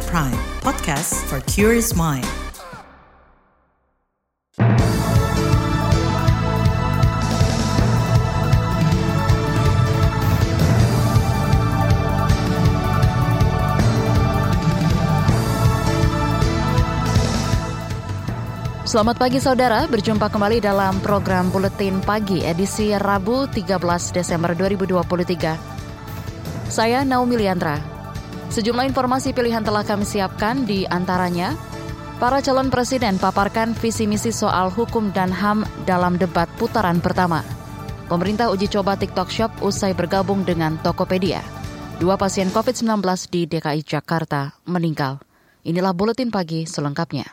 KBR Prime, podcast for curious mind. Selamat pagi saudara, berjumpa kembali dalam program Buletin Pagi edisi Rabu 13 Desember 2023. Saya Naomi Liandra. Sejumlah informasi pilihan telah kami siapkan di antaranya Para calon presiden paparkan visi misi soal hukum dan HAM dalam debat putaran pertama. Pemerintah uji coba TikTok Shop usai bergabung dengan Tokopedia. Dua pasien COVID-19 di DKI Jakarta meninggal. Inilah Buletin Pagi selengkapnya.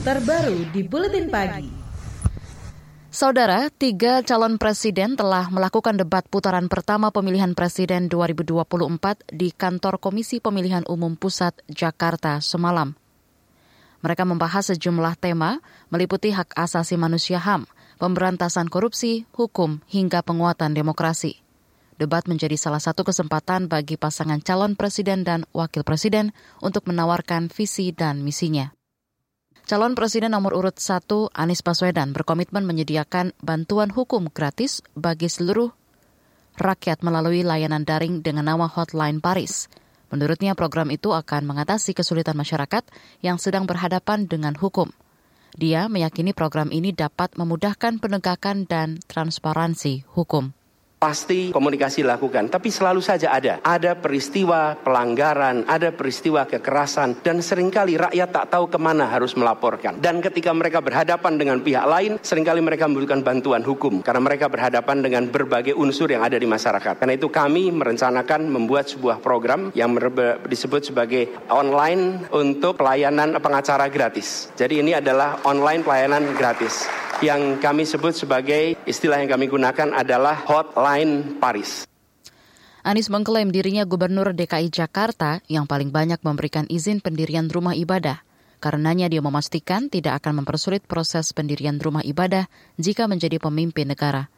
Terbaru di Buletin Pagi. Saudara, tiga calon presiden telah melakukan debat putaran pertama pemilihan presiden 2024 di kantor Komisi Pemilihan Umum Pusat Jakarta semalam. Mereka membahas sejumlah tema meliputi hak asasi manusia HAM, pemberantasan korupsi, hukum, hingga penguatan demokrasi. Debat menjadi salah satu kesempatan bagi pasangan calon presiden dan wakil presiden untuk menawarkan visi dan misinya. Calon Presiden nomor urut 1 Anies Baswedan berkomitmen menyediakan bantuan hukum gratis bagi seluruh rakyat melalui layanan daring dengan nama Hotline Paris. Menurutnya program itu akan mengatasi kesulitan masyarakat yang sedang berhadapan dengan hukum. Dia meyakini program ini dapat memudahkan penegakan dan transparansi hukum pasti komunikasi dilakukan. Tapi selalu saja ada. Ada peristiwa pelanggaran, ada peristiwa kekerasan, dan sering kali rakyat tak tahu ke mana harus melaporkan. Dan ketika mereka berhadapan dengan pihak lain, sering kali mereka membutuhkan bantuan hukum. Karena mereka berhadapan dengan berbagai unsur yang ada di masyarakat. Karena itu kami merencanakan membuat sebuah program yang disebut sebagai online untuk pelayanan pengacara gratis. Jadi ini adalah online pelayanan gratis yang kami sebut sebagai istilah yang kami gunakan adalah hotline Paris. Anies mengklaim dirinya gubernur DKI Jakarta yang paling banyak memberikan izin pendirian rumah ibadah. Karenanya dia memastikan tidak akan mempersulit proses pendirian rumah ibadah jika menjadi pemimpin negara.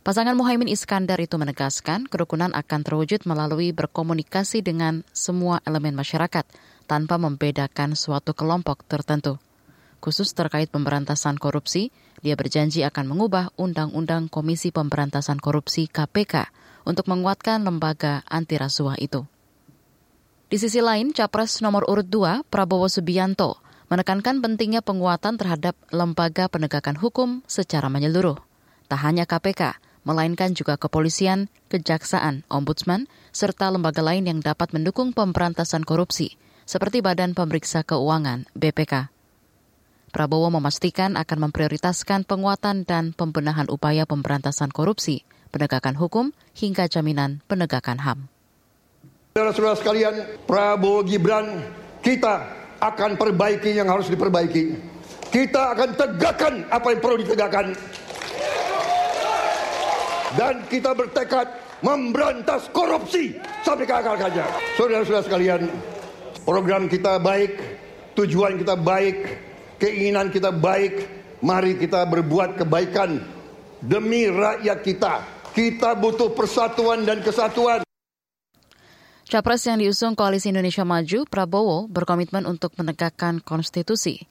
Pasangan Muhaimin Iskandar itu menegaskan kerukunan akan terwujud melalui berkomunikasi dengan semua elemen masyarakat tanpa membedakan suatu kelompok tertentu khusus terkait pemberantasan korupsi, dia berjanji akan mengubah Undang-Undang Komisi Pemberantasan Korupsi KPK untuk menguatkan lembaga anti rasuah itu. Di sisi lain, Capres nomor urut 2, Prabowo Subianto, menekankan pentingnya penguatan terhadap lembaga penegakan hukum secara menyeluruh. Tak hanya KPK, melainkan juga kepolisian, kejaksaan, ombudsman, serta lembaga lain yang dapat mendukung pemberantasan korupsi, seperti Badan Pemeriksa Keuangan, BPK. Prabowo memastikan akan memprioritaskan penguatan dan pembenahan upaya pemberantasan korupsi, penegakan hukum, hingga jaminan penegakan HAM. Saudara-saudara sekalian, Prabowo Gibran, kita akan perbaiki yang harus diperbaiki. Kita akan tegakkan apa yang perlu ditegakkan. Dan kita bertekad memberantas korupsi sampai ke akar-akarnya. Saudara-saudara sekalian, program kita baik, tujuan kita baik, keinginan kita baik, mari kita berbuat kebaikan demi rakyat kita. Kita butuh persatuan dan kesatuan. Capres yang diusung Koalisi Indonesia Maju, Prabowo, berkomitmen untuk menegakkan konstitusi.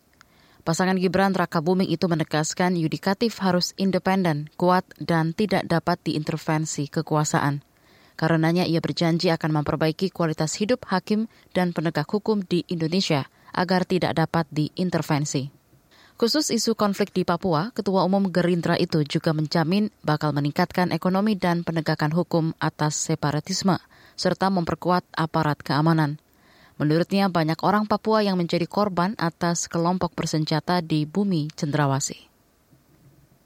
Pasangan Gibran Raka Buming itu menegaskan yudikatif harus independen, kuat, dan tidak dapat diintervensi kekuasaan. Karenanya ia berjanji akan memperbaiki kualitas hidup hakim dan penegak hukum di Indonesia – agar tidak dapat diintervensi. Khusus isu konflik di Papua, Ketua Umum Gerindra itu juga menjamin bakal meningkatkan ekonomi dan penegakan hukum atas separatisme, serta memperkuat aparat keamanan. Menurutnya banyak orang Papua yang menjadi korban atas kelompok bersenjata di bumi cendrawasi.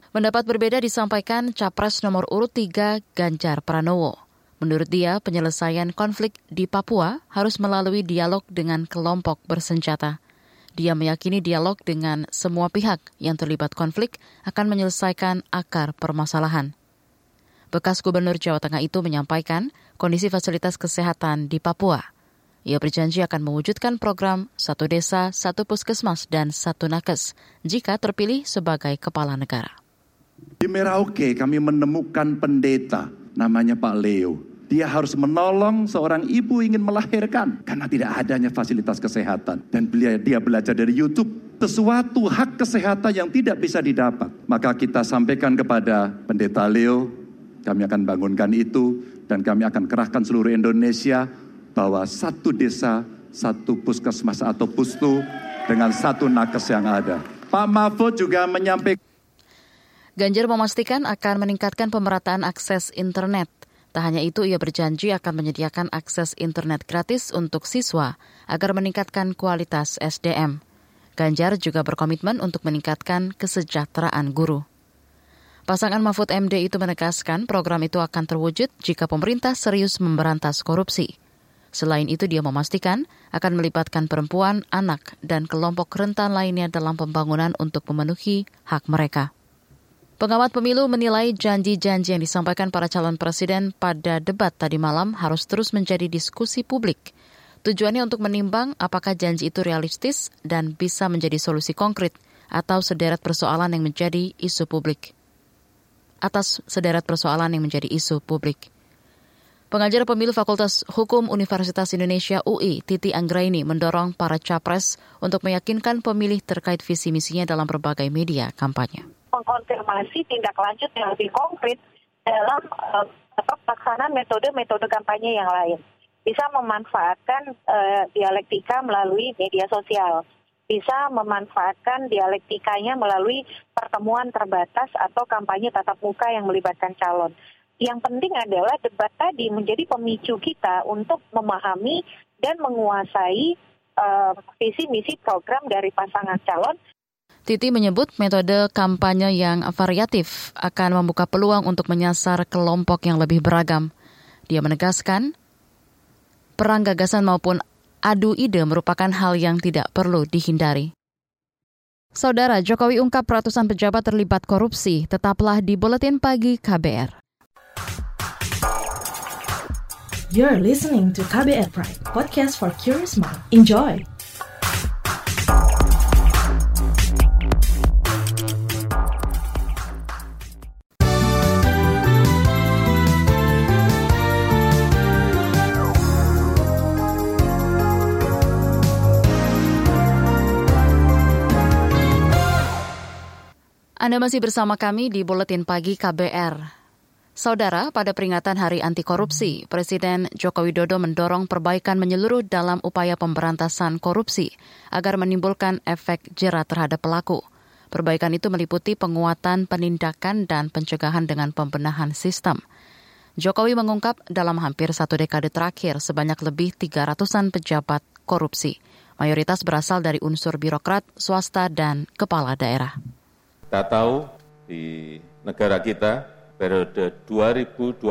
Pendapat berbeda disampaikan Capres nomor urut 3 Ganjar Pranowo. Menurut dia, penyelesaian konflik di Papua harus melalui dialog dengan kelompok bersenjata. Dia meyakini dialog dengan semua pihak yang terlibat konflik akan menyelesaikan akar permasalahan. Bekas Gubernur Jawa Tengah itu menyampaikan kondisi fasilitas kesehatan di Papua. Ia berjanji akan mewujudkan program satu desa, satu puskesmas, dan satu nakes jika terpilih sebagai kepala negara. Di Merauke kami menemukan pendeta namanya Pak Leo Dia harus menolong seorang ibu ingin melahirkan karena tidak adanya fasilitas kesehatan dan dia, belajar dari YouTube sesuatu hak kesehatan yang tidak bisa didapat. Maka kita sampaikan kepada Pendeta Leo, kami akan bangunkan itu dan kami akan kerahkan seluruh Indonesia bahwa satu desa, satu puskesmas atau pustu dengan satu nakes yang ada. Pak Mahfud juga menyampaikan Ganjar memastikan akan meningkatkan pemerataan akses internet. Tak hanya itu, ia berjanji akan menyediakan akses internet gratis untuk siswa agar meningkatkan kualitas SDM. Ganjar juga berkomitmen untuk meningkatkan kesejahteraan guru. Pasangan Mahfud MD itu menegaskan program itu akan terwujud jika pemerintah serius memberantas korupsi. Selain itu, dia memastikan akan melibatkan perempuan, anak, dan kelompok rentan lainnya dalam pembangunan untuk memenuhi hak mereka. Pengamat pemilu menilai janji-janji yang disampaikan para calon presiden pada debat tadi malam harus terus menjadi diskusi publik. Tujuannya untuk menimbang apakah janji itu realistis dan bisa menjadi solusi konkret atau sederet persoalan yang menjadi isu publik. Atas sederet persoalan yang menjadi isu publik. Pengajar pemilu Fakultas Hukum Universitas Indonesia UI, Titi Anggraini, mendorong para capres untuk meyakinkan pemilih terkait visi misinya dalam berbagai media kampanye mengkonfirmasi tindak lanjut yang lebih konkret dalam uh, pelaksanaan metode-metode kampanye yang lain. Bisa memanfaatkan uh, dialektika melalui media sosial, bisa memanfaatkan dialektikanya melalui pertemuan terbatas atau kampanye tatap muka yang melibatkan calon. Yang penting adalah debat tadi menjadi pemicu kita untuk memahami dan menguasai uh, visi misi program dari pasangan calon Titi menyebut metode kampanye yang variatif akan membuka peluang untuk menyasar kelompok yang lebih beragam. Dia menegaskan, perang gagasan maupun adu ide merupakan hal yang tidak perlu dihindari. Saudara Jokowi ungkap ratusan pejabat terlibat korupsi, tetaplah di Buletin Pagi KBR. You're listening to KBR Pride, podcast for curious mind. Enjoy! Anda masih bersama kami di Buletin Pagi KBR. Saudara, pada peringatan Hari Anti Korupsi, Presiden Joko Widodo mendorong perbaikan menyeluruh dalam upaya pemberantasan korupsi agar menimbulkan efek jerah terhadap pelaku. Perbaikan itu meliputi penguatan penindakan dan pencegahan dengan pembenahan sistem. Jokowi mengungkap dalam hampir satu dekade terakhir sebanyak lebih 300-an pejabat korupsi. Mayoritas berasal dari unsur birokrat, swasta, dan kepala daerah. Kita tahu di negara kita periode 2024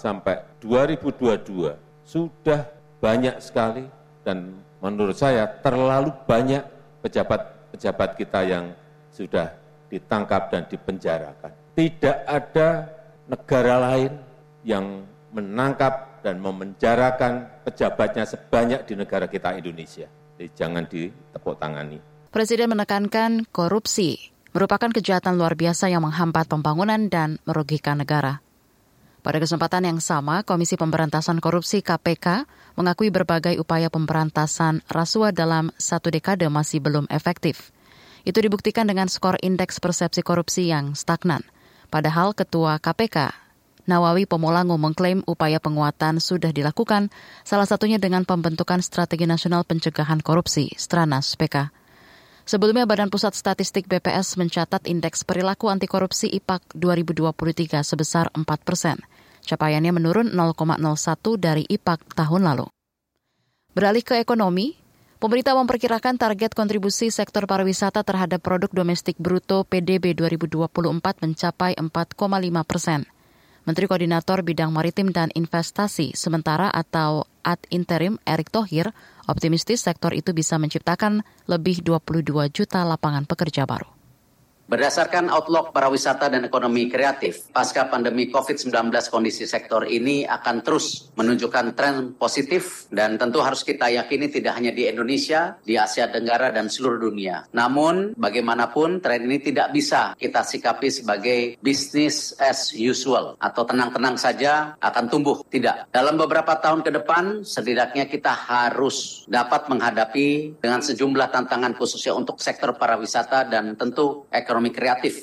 sampai 2022 sudah banyak sekali dan menurut saya terlalu banyak pejabat-pejabat kita yang sudah ditangkap dan dipenjarakan. Tidak ada negara lain yang menangkap dan memenjarakan pejabatnya sebanyak di negara kita Indonesia. Jadi jangan ditepuk tangani. Presiden menekankan korupsi merupakan kejahatan luar biasa yang menghambat pembangunan dan merugikan negara. Pada kesempatan yang sama, Komisi Pemberantasan Korupsi KPK mengakui berbagai upaya pemberantasan rasuah dalam satu dekade masih belum efektif. Itu dibuktikan dengan skor indeks persepsi korupsi yang stagnan. Padahal Ketua KPK, Nawawi Pomolango mengklaim upaya penguatan sudah dilakukan, salah satunya dengan pembentukan Strategi Nasional Pencegahan Korupsi, Stranas PK. Sebelumnya Badan Pusat Statistik BPS mencatat indeks perilaku anti korupsi IPAK 2023 sebesar 4 persen. Capaiannya menurun 0,01 dari IPAK tahun lalu. Beralih ke ekonomi, pemerintah memperkirakan target kontribusi sektor pariwisata terhadap produk domestik bruto PDB 2024 mencapai 4,5 persen. Menteri Koordinator Bidang Maritim dan Investasi sementara atau ad interim Erick Thohir optimistis sektor itu bisa menciptakan lebih 22 juta lapangan pekerja baru. Berdasarkan outlook para wisata dan ekonomi kreatif, pasca pandemi COVID-19 kondisi sektor ini akan terus menunjukkan tren positif dan tentu harus kita yakini tidak hanya di Indonesia, di Asia Tenggara dan seluruh dunia. Namun bagaimanapun tren ini tidak bisa kita sikapi sebagai business as usual atau tenang-tenang saja akan tumbuh. Tidak. Dalam beberapa tahun ke depan setidaknya kita harus dapat menghadapi dengan sejumlah tantangan khususnya untuk sektor pariwisata dan tentu ekonomi ekonomi kreatif.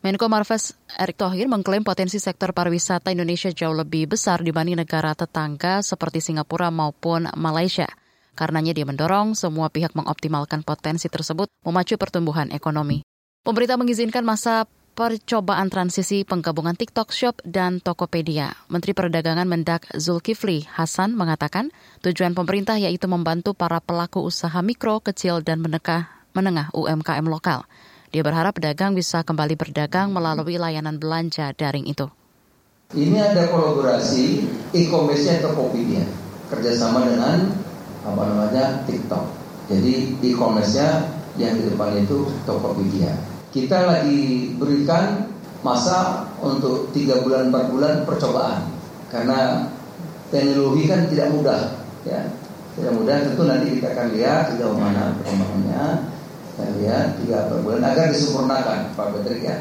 Menko Marves Erick Thohir mengklaim potensi sektor pariwisata Indonesia jauh lebih besar dibanding negara tetangga seperti Singapura maupun Malaysia. Karenanya dia mendorong semua pihak mengoptimalkan potensi tersebut memacu pertumbuhan ekonomi. Pemerintah mengizinkan masa percobaan transisi penggabungan TikTok Shop dan Tokopedia. Menteri Perdagangan Mendak Zulkifli Hasan mengatakan tujuan pemerintah yaitu membantu para pelaku usaha mikro, kecil, dan menengah, menengah UMKM lokal. Dia berharap pedagang bisa kembali berdagang melalui layanan belanja daring itu. Ini ada kolaborasi e-commerce-nya Tokopedia kerjasama dengan apa namanya TikTok. Jadi e-commerce-nya yang di depan itu Tokopedia. Kita lagi berikan masa untuk tiga bulan empat bulan percobaan karena teknologi kan tidak mudah ya tidak mudah tentu nanti kita akan lihat sejauh mana perkembangannya kita lihat tiga bulan agar disempurnakan Pak Patrick ya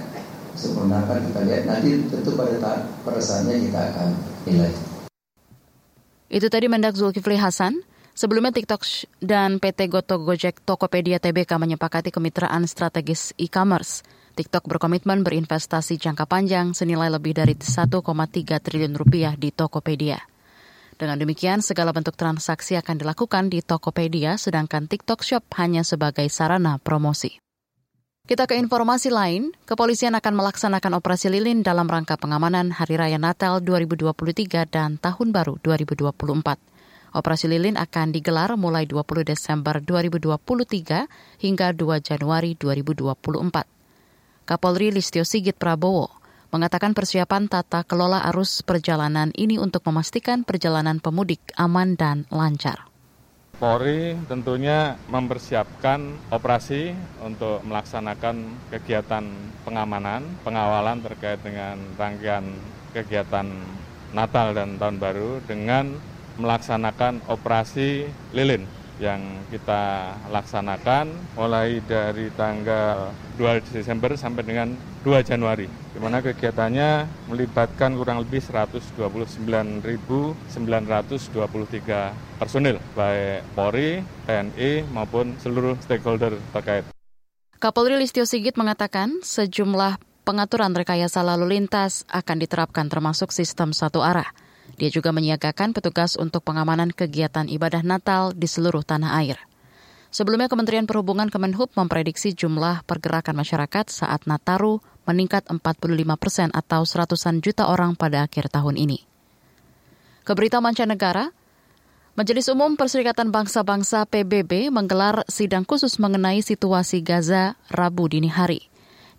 disempurnakan kita lihat nanti tentu pada pada saatnya kita akan nilai. Itu tadi Mendak Zulkifli Hasan. Sebelumnya TikTok dan PT Goto Gojek Tokopedia TBK menyepakati kemitraan strategis e-commerce. TikTok berkomitmen berinvestasi jangka panjang senilai lebih dari 1,3 triliun rupiah di Tokopedia. Dengan demikian, segala bentuk transaksi akan dilakukan di Tokopedia, sedangkan TikTok Shop hanya sebagai sarana promosi. Kita ke informasi lain, kepolisian akan melaksanakan operasi lilin dalam rangka pengamanan Hari Raya Natal 2023 dan Tahun Baru 2024. Operasi lilin akan digelar mulai 20 Desember 2023 hingga 2 Januari 2024. Kapolri Listio Sigit Prabowo mengatakan persiapan tata kelola arus perjalanan ini untuk memastikan perjalanan pemudik aman dan lancar. Polri tentunya mempersiapkan operasi untuk melaksanakan kegiatan pengamanan, pengawalan terkait dengan rangkaian kegiatan Natal dan Tahun Baru dengan melaksanakan operasi lilin yang kita laksanakan mulai dari tanggal 2 Desember sampai dengan 2 Januari, di mana kegiatannya melibatkan kurang lebih 129.923 personil, baik Polri, TNI maupun seluruh stakeholder terkait. Kapolri Listio Sigit mengatakan sejumlah pengaturan rekayasa lalu lintas akan diterapkan termasuk sistem satu arah. Dia juga menyiagakan petugas untuk pengamanan kegiatan ibadah Natal di seluruh tanah air. Sebelumnya Kementerian Perhubungan Kemenhub memprediksi jumlah pergerakan masyarakat saat Nataru meningkat 45 persen atau seratusan juta orang pada akhir tahun ini. Keberita mancanegara, Majelis Umum Perserikatan Bangsa-Bangsa PBB menggelar sidang khusus mengenai situasi Gaza Rabu dini hari.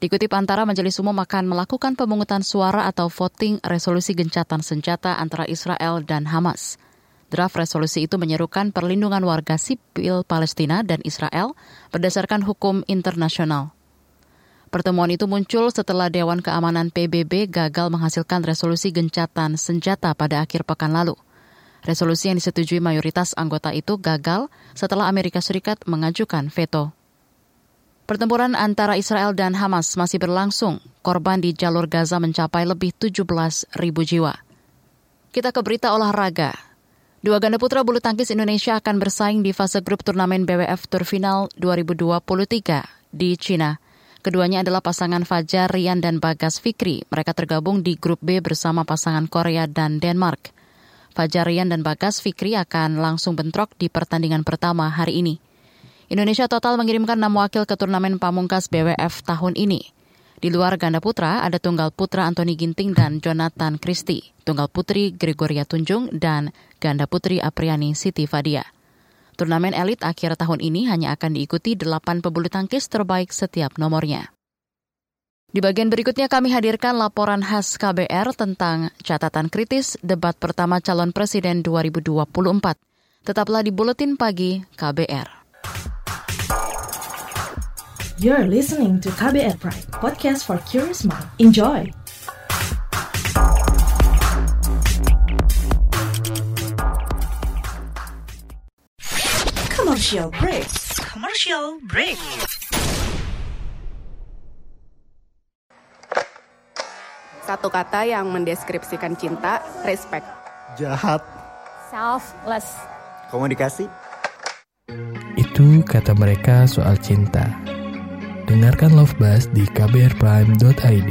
Dikutip antara Majelis Umum akan melakukan pemungutan suara atau voting resolusi gencatan senjata antara Israel dan Hamas. Draft resolusi itu menyerukan perlindungan warga sipil Palestina dan Israel berdasarkan hukum internasional. Pertemuan itu muncul setelah Dewan Keamanan PBB gagal menghasilkan resolusi gencatan senjata pada akhir pekan lalu. Resolusi yang disetujui mayoritas anggota itu gagal setelah Amerika Serikat mengajukan veto. Pertempuran antara Israel dan Hamas masih berlangsung. Korban di jalur Gaza mencapai lebih 17 ribu jiwa. Kita ke berita olahraga. Dua ganda putra bulu tangkis Indonesia akan bersaing di fase grup turnamen BWF Tour Final 2023 di Cina. Keduanya adalah pasangan Fajar Rian dan Bagas Fikri. Mereka tergabung di grup B bersama pasangan Korea dan Denmark. Fajar Rian dan Bagas Fikri akan langsung bentrok di pertandingan pertama hari ini. Indonesia total mengirimkan 6 wakil ke turnamen pamungkas BWF tahun ini. Di luar ganda putra, ada tunggal putra Anthony Ginting dan Jonathan Christie, tunggal putri Gregoria Tunjung, dan ganda putri Apriani Siti Fadia. Turnamen elit akhir tahun ini hanya akan diikuti delapan pebulu tangkis terbaik setiap nomornya. Di bagian berikutnya kami hadirkan laporan khas KBR tentang catatan kritis debat pertama calon presiden 2024. Tetaplah di Buletin Pagi KBR. You're listening to KBR Pride, podcast for curious mind. Enjoy! Commercial break. Commercial break. Satu kata yang mendeskripsikan cinta, respect. Jahat. Selfless. Komunikasi. Itu kata mereka soal cinta. Dengarkan Love Buzz di kbrprime.id.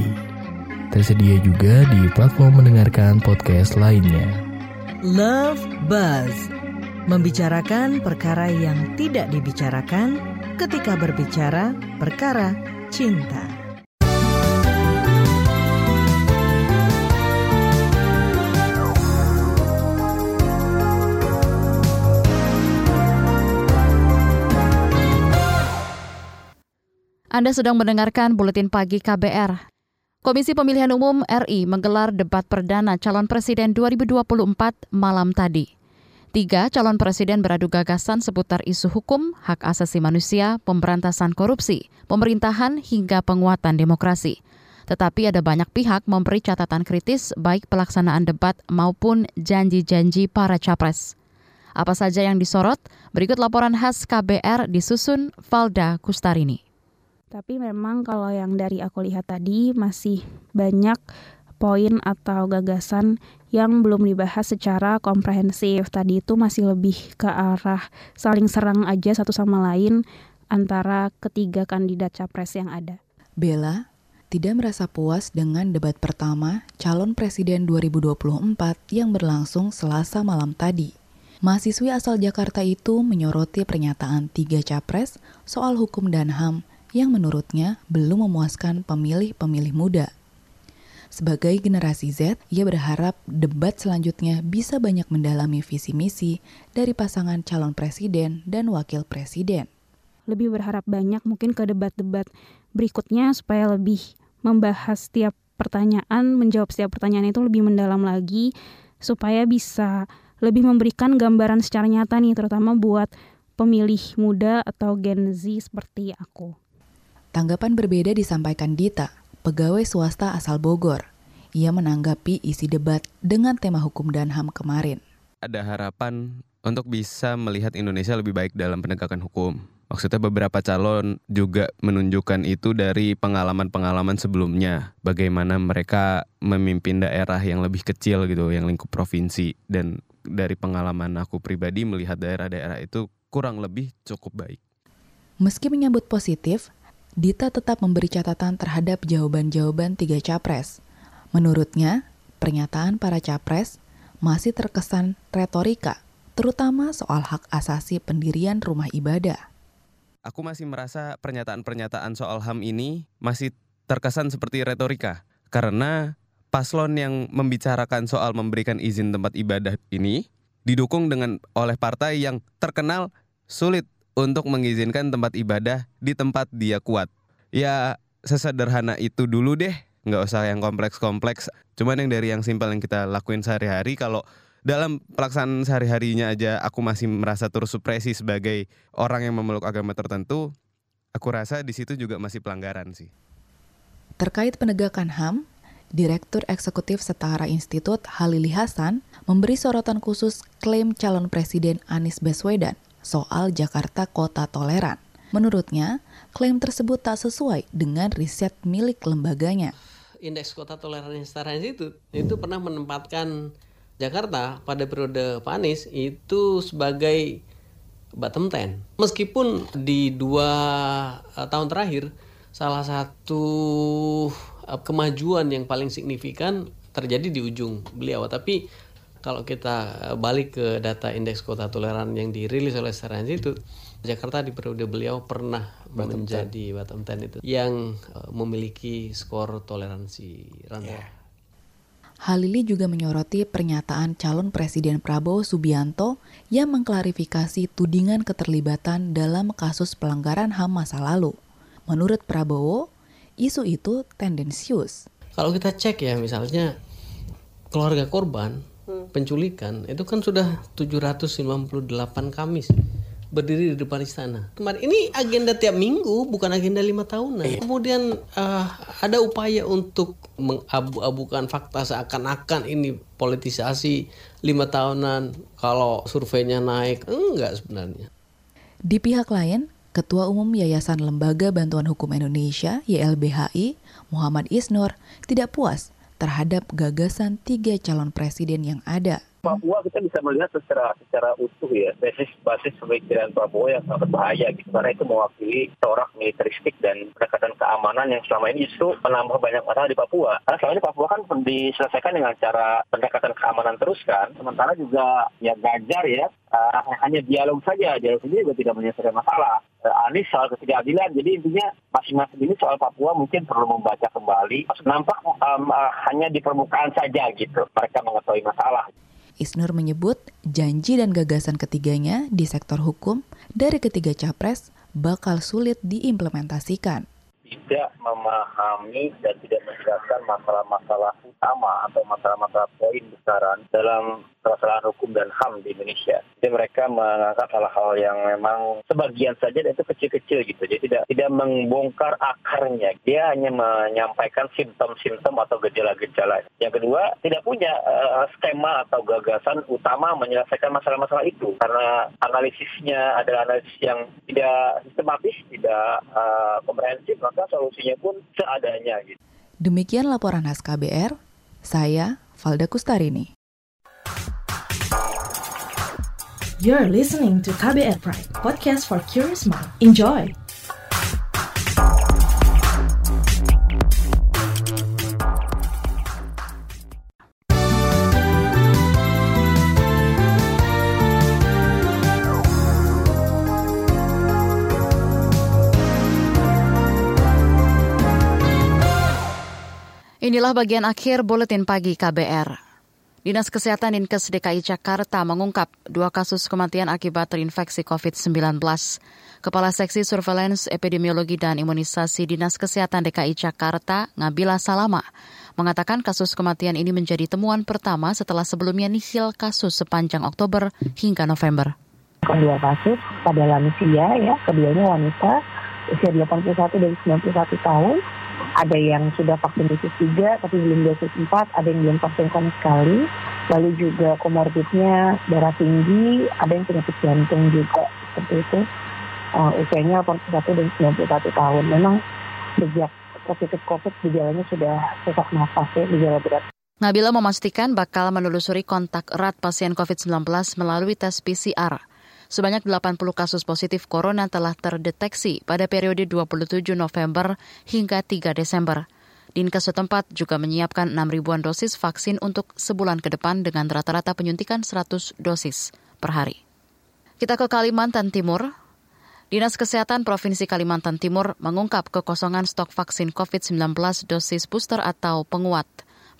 Tersedia juga di platform mendengarkan podcast lainnya. Love Buzz. Membicarakan perkara yang tidak dibicarakan ketika berbicara perkara cinta. Anda sedang mendengarkan Buletin Pagi KBR. Komisi Pemilihan Umum RI menggelar debat perdana calon presiden 2024 malam tadi. Tiga calon presiden beradu gagasan seputar isu hukum, hak asasi manusia, pemberantasan korupsi, pemerintahan, hingga penguatan demokrasi. Tetapi ada banyak pihak memberi catatan kritis baik pelaksanaan debat maupun janji-janji para capres. Apa saja yang disorot? Berikut laporan khas KBR disusun Valda Kustarini. Tapi memang kalau yang dari aku lihat tadi masih banyak poin atau gagasan yang belum dibahas secara komprehensif. Tadi itu masih lebih ke arah saling serang aja satu sama lain antara ketiga kandidat capres yang ada. Bella tidak merasa puas dengan debat pertama calon presiden 2024 yang berlangsung Selasa malam tadi. Mahasiswi asal Jakarta itu menyoroti pernyataan tiga capres soal hukum dan HAM yang menurutnya belum memuaskan pemilih-pemilih muda. Sebagai generasi Z, ia berharap debat selanjutnya bisa banyak mendalami visi misi dari pasangan calon presiden dan wakil presiden. Lebih berharap banyak mungkin ke debat-debat berikutnya supaya lebih membahas setiap pertanyaan, menjawab setiap pertanyaan itu lebih mendalam lagi supaya bisa lebih memberikan gambaran secara nyata nih terutama buat pemilih muda atau Gen Z seperti aku. Tanggapan berbeda disampaikan Dita, pegawai swasta asal Bogor. Ia menanggapi isi debat dengan tema hukum dan HAM kemarin. Ada harapan untuk bisa melihat Indonesia lebih baik dalam penegakan hukum. Maksudnya beberapa calon juga menunjukkan itu dari pengalaman-pengalaman sebelumnya. Bagaimana mereka memimpin daerah yang lebih kecil gitu, yang lingkup provinsi. Dan dari pengalaman aku pribadi melihat daerah-daerah itu kurang lebih cukup baik. Meski menyambut positif, Dita tetap memberi catatan terhadap jawaban-jawaban tiga capres. Menurutnya, pernyataan para capres masih terkesan retorika, terutama soal hak asasi pendirian rumah ibadah. Aku masih merasa pernyataan-pernyataan soal HAM ini masih terkesan seperti retorika, karena paslon yang membicarakan soal memberikan izin tempat ibadah ini didukung dengan oleh partai yang terkenal sulit untuk mengizinkan tempat ibadah di tempat dia kuat. Ya sesederhana itu dulu deh, nggak usah yang kompleks-kompleks. Cuman yang dari yang simpel yang kita lakuin sehari-hari kalau dalam pelaksanaan sehari-harinya aja aku masih merasa terus supresi sebagai orang yang memeluk agama tertentu, aku rasa di situ juga masih pelanggaran sih. Terkait penegakan HAM, Direktur Eksekutif Setara Institut Halili Hasan memberi sorotan khusus klaim calon Presiden Anies Baswedan soal Jakarta Kota Toleran. Menurutnya, klaim tersebut tak sesuai dengan riset milik lembaganya. Indeks Kota Toleransi Setara itu itu pernah menempatkan Jakarta pada periode Pak Anies itu sebagai bottom ten. Meskipun di dua uh, tahun terakhir salah satu uh, kemajuan yang paling signifikan terjadi di ujung beliau, tapi kalau kita balik ke data indeks kota toleran yang dirilis oleh Setara Institute, Jakarta di periode beliau pernah bottom menjadi 10. bottom 10 itu yang memiliki skor toleransi rendah. Yeah. Halili juga menyoroti pernyataan calon Presiden Prabowo Subianto yang mengklarifikasi tudingan keterlibatan dalam kasus pelanggaran HAM masa lalu. Menurut Prabowo, isu itu tendensius. Kalau kita cek ya misalnya keluarga korban penculikan itu kan sudah 798 Kamis berdiri di depan istana. Kemarin ini agenda tiap minggu, bukan agenda lima tahunan. Iya. Kemudian uh, ada upaya untuk mengabu-abukan fakta seakan-akan ini politisasi lima tahunan. Kalau surveinya naik, enggak sebenarnya. Di pihak lain, Ketua Umum Yayasan Lembaga Bantuan Hukum Indonesia (YLBHI) Muhammad Isnur tidak puas terhadap gagasan tiga calon presiden yang ada. Papua kita bisa melihat secara secara utuh ya basis basis pemikiran Prabowo yang sangat berbahaya gitu. Karena itu mewakili seorang militeristik dan pendekatan keamanan yang selama ini justru menambah banyak masalah di Papua. Karena selama ini Papua kan diselesaikan dengan cara pendekatan keamanan terus kan. Sementara juga ya Gajar ya uh, hanya dialog saja. Dialog saja juga tidak menyelesaikan masalah. Uh, Anies soal ketidakadilan. Jadi intinya masing-masing ini soal Papua mungkin perlu membaca kembali. Nampak um, uh, hanya di permukaan saja gitu. Mereka mengetahui masalah Isnur menyebut janji dan gagasan ketiganya di sektor hukum dari ketiga capres bakal sulit diimplementasikan tidak memahami dan tidak menjelaskan masalah-masalah utama atau masalah-masalah poin besaran dalam permasalahan hukum dan HAM di Indonesia. Jadi mereka mengangkat hal-hal yang memang sebagian saja dan itu kecil-kecil gitu. Jadi tidak tidak membongkar akarnya. Dia hanya menyampaikan simptom-simptom atau gejala-gejala. Yang kedua, tidak punya uh, skema atau gagasan utama menyelesaikan masalah-masalah itu. Karena analisisnya adalah analisis yang tidak sistematis, tidak uh, komprehensif, maka solusinya pun seadanya gitu. Demikian laporan khas KBR, saya Valda Kustarini. You're listening to KBR Pride, podcast for curious mind. Enjoy! Inilah bagian akhir buletin pagi KBR. Dinas Kesehatan Dinkes DKI Jakarta mengungkap dua kasus kematian akibat terinfeksi COVID-19. Kepala Seksi Surveillance Epidemiologi dan Imunisasi Dinas Kesehatan DKI Jakarta, Ngabila Salama, mengatakan kasus kematian ini menjadi temuan pertama setelah sebelumnya nihil kasus sepanjang Oktober hingga November. Kedua kasus pada lansia ya, keduanya wanita usia 81 dan 91 tahun ada yang sudah vaksin dosis 3 tapi belum dosis 4, ada yang belum vaksin sama sekali. Lalu juga komorbidnya darah tinggi, ada yang penyakit jantung juga seperti itu. Uh, usianya 81 dan 91 tahun. Memang sejak positif COVID gejalanya sudah sesak nafas ya, gejala berat. Nabila memastikan bakal menelusuri kontak erat pasien COVID-19 melalui tes PCR. Sebanyak 80 kasus positif corona telah terdeteksi pada periode 27 November hingga 3 Desember. Dinkes setempat juga menyiapkan 6 ribuan dosis vaksin untuk sebulan ke depan dengan rata-rata penyuntikan 100 dosis per hari. Kita ke Kalimantan Timur. Dinas Kesehatan Provinsi Kalimantan Timur mengungkap kekosongan stok vaksin COVID-19 dosis booster atau penguat.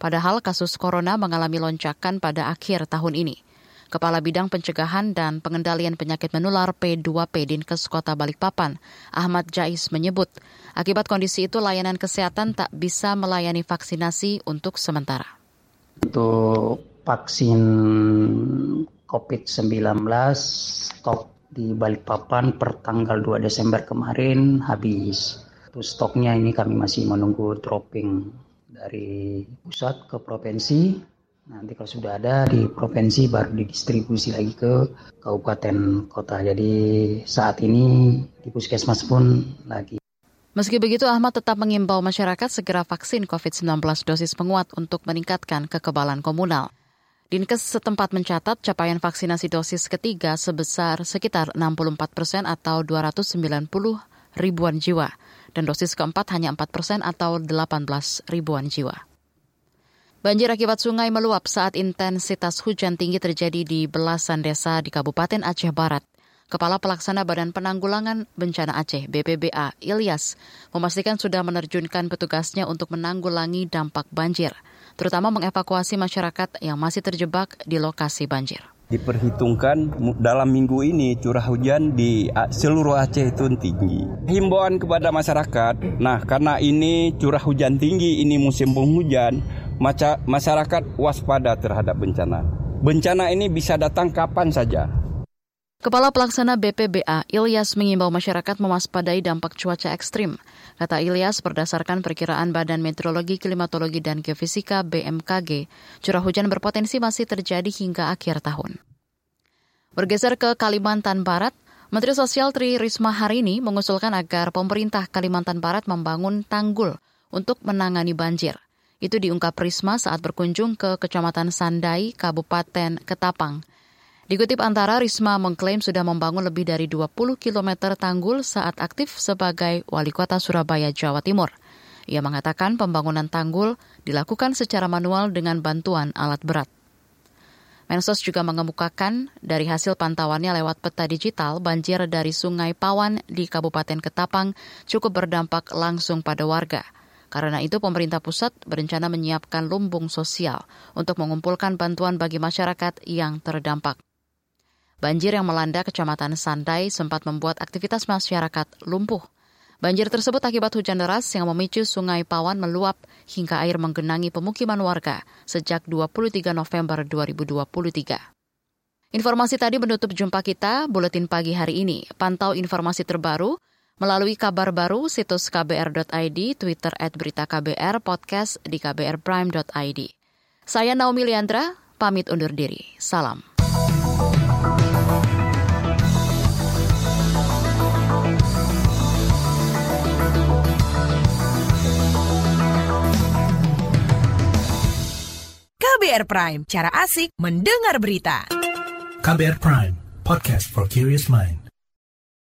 Padahal kasus corona mengalami lonjakan pada akhir tahun ini. Kepala Bidang Pencegahan dan Pengendalian Penyakit Menular P2P Dinkes Kota Balikpapan, Ahmad Jais menyebut, akibat kondisi itu layanan kesehatan tak bisa melayani vaksinasi untuk sementara. Untuk vaksin COVID-19 stok di Balikpapan per tanggal 2 Desember kemarin habis. Itu stoknya ini kami masih menunggu dropping dari pusat ke provinsi Nanti kalau sudah ada di provinsi baru didistribusi lagi ke kabupaten kota. Jadi saat ini di puskesmas pun lagi. Meski begitu, Ahmad tetap mengimbau masyarakat segera vaksin COVID-19 dosis penguat untuk meningkatkan kekebalan komunal. Dinkes setempat mencatat capaian vaksinasi dosis ketiga sebesar sekitar 64 persen atau 290 ribuan jiwa, dan dosis keempat hanya 4 persen atau 18 ribuan jiwa. Banjir akibat sungai meluap saat intensitas hujan tinggi terjadi di belasan desa di Kabupaten Aceh Barat. Kepala Pelaksana Badan Penanggulangan Bencana Aceh BPBA Ilyas memastikan sudah menerjunkan petugasnya untuk menanggulangi dampak banjir, terutama mengevakuasi masyarakat yang masih terjebak di lokasi banjir. Diperhitungkan dalam minggu ini curah hujan di seluruh Aceh itu tinggi. Himbauan kepada masyarakat, nah karena ini curah hujan tinggi, ini musim penghujan, masyarakat waspada terhadap bencana. Bencana ini bisa datang kapan saja. Kepala Pelaksana BPBA Ilyas mengimbau masyarakat mewaspadai dampak cuaca ekstrim. Kata Ilyas, berdasarkan perkiraan Badan Meteorologi, Klimatologi, dan Geofisika BMKG, curah hujan berpotensi masih terjadi hingga akhir tahun. Bergeser ke Kalimantan Barat, Menteri Sosial Tri Risma hari ini mengusulkan agar pemerintah Kalimantan Barat membangun tanggul untuk menangani banjir. Itu diungkap Risma saat berkunjung ke Kecamatan Sandai, Kabupaten Ketapang. Dikutip antara, Risma mengklaim sudah membangun lebih dari 20 km tanggul saat aktif sebagai wali kota Surabaya, Jawa Timur. Ia mengatakan pembangunan tanggul dilakukan secara manual dengan bantuan alat berat. Mensos juga mengemukakan dari hasil pantauannya lewat peta digital, banjir dari Sungai Pawan di Kabupaten Ketapang cukup berdampak langsung pada warga. Karena itu pemerintah pusat berencana menyiapkan lumbung sosial untuk mengumpulkan bantuan bagi masyarakat yang terdampak. Banjir yang melanda Kecamatan Sandai sempat membuat aktivitas masyarakat lumpuh. Banjir tersebut akibat hujan deras yang memicu sungai Pawan meluap hingga air menggenangi pemukiman warga sejak 23 November 2023. Informasi tadi menutup jumpa kita, Buletin Pagi hari ini. Pantau informasi terbaru melalui kabar baru situs kbr.id, Twitter at berita KBR, podcast di kbrprime.id. Saya Naomi Liandra, pamit undur diri. Salam. KBR Prime, cara asik mendengar berita. KBR Prime, podcast for curious mind.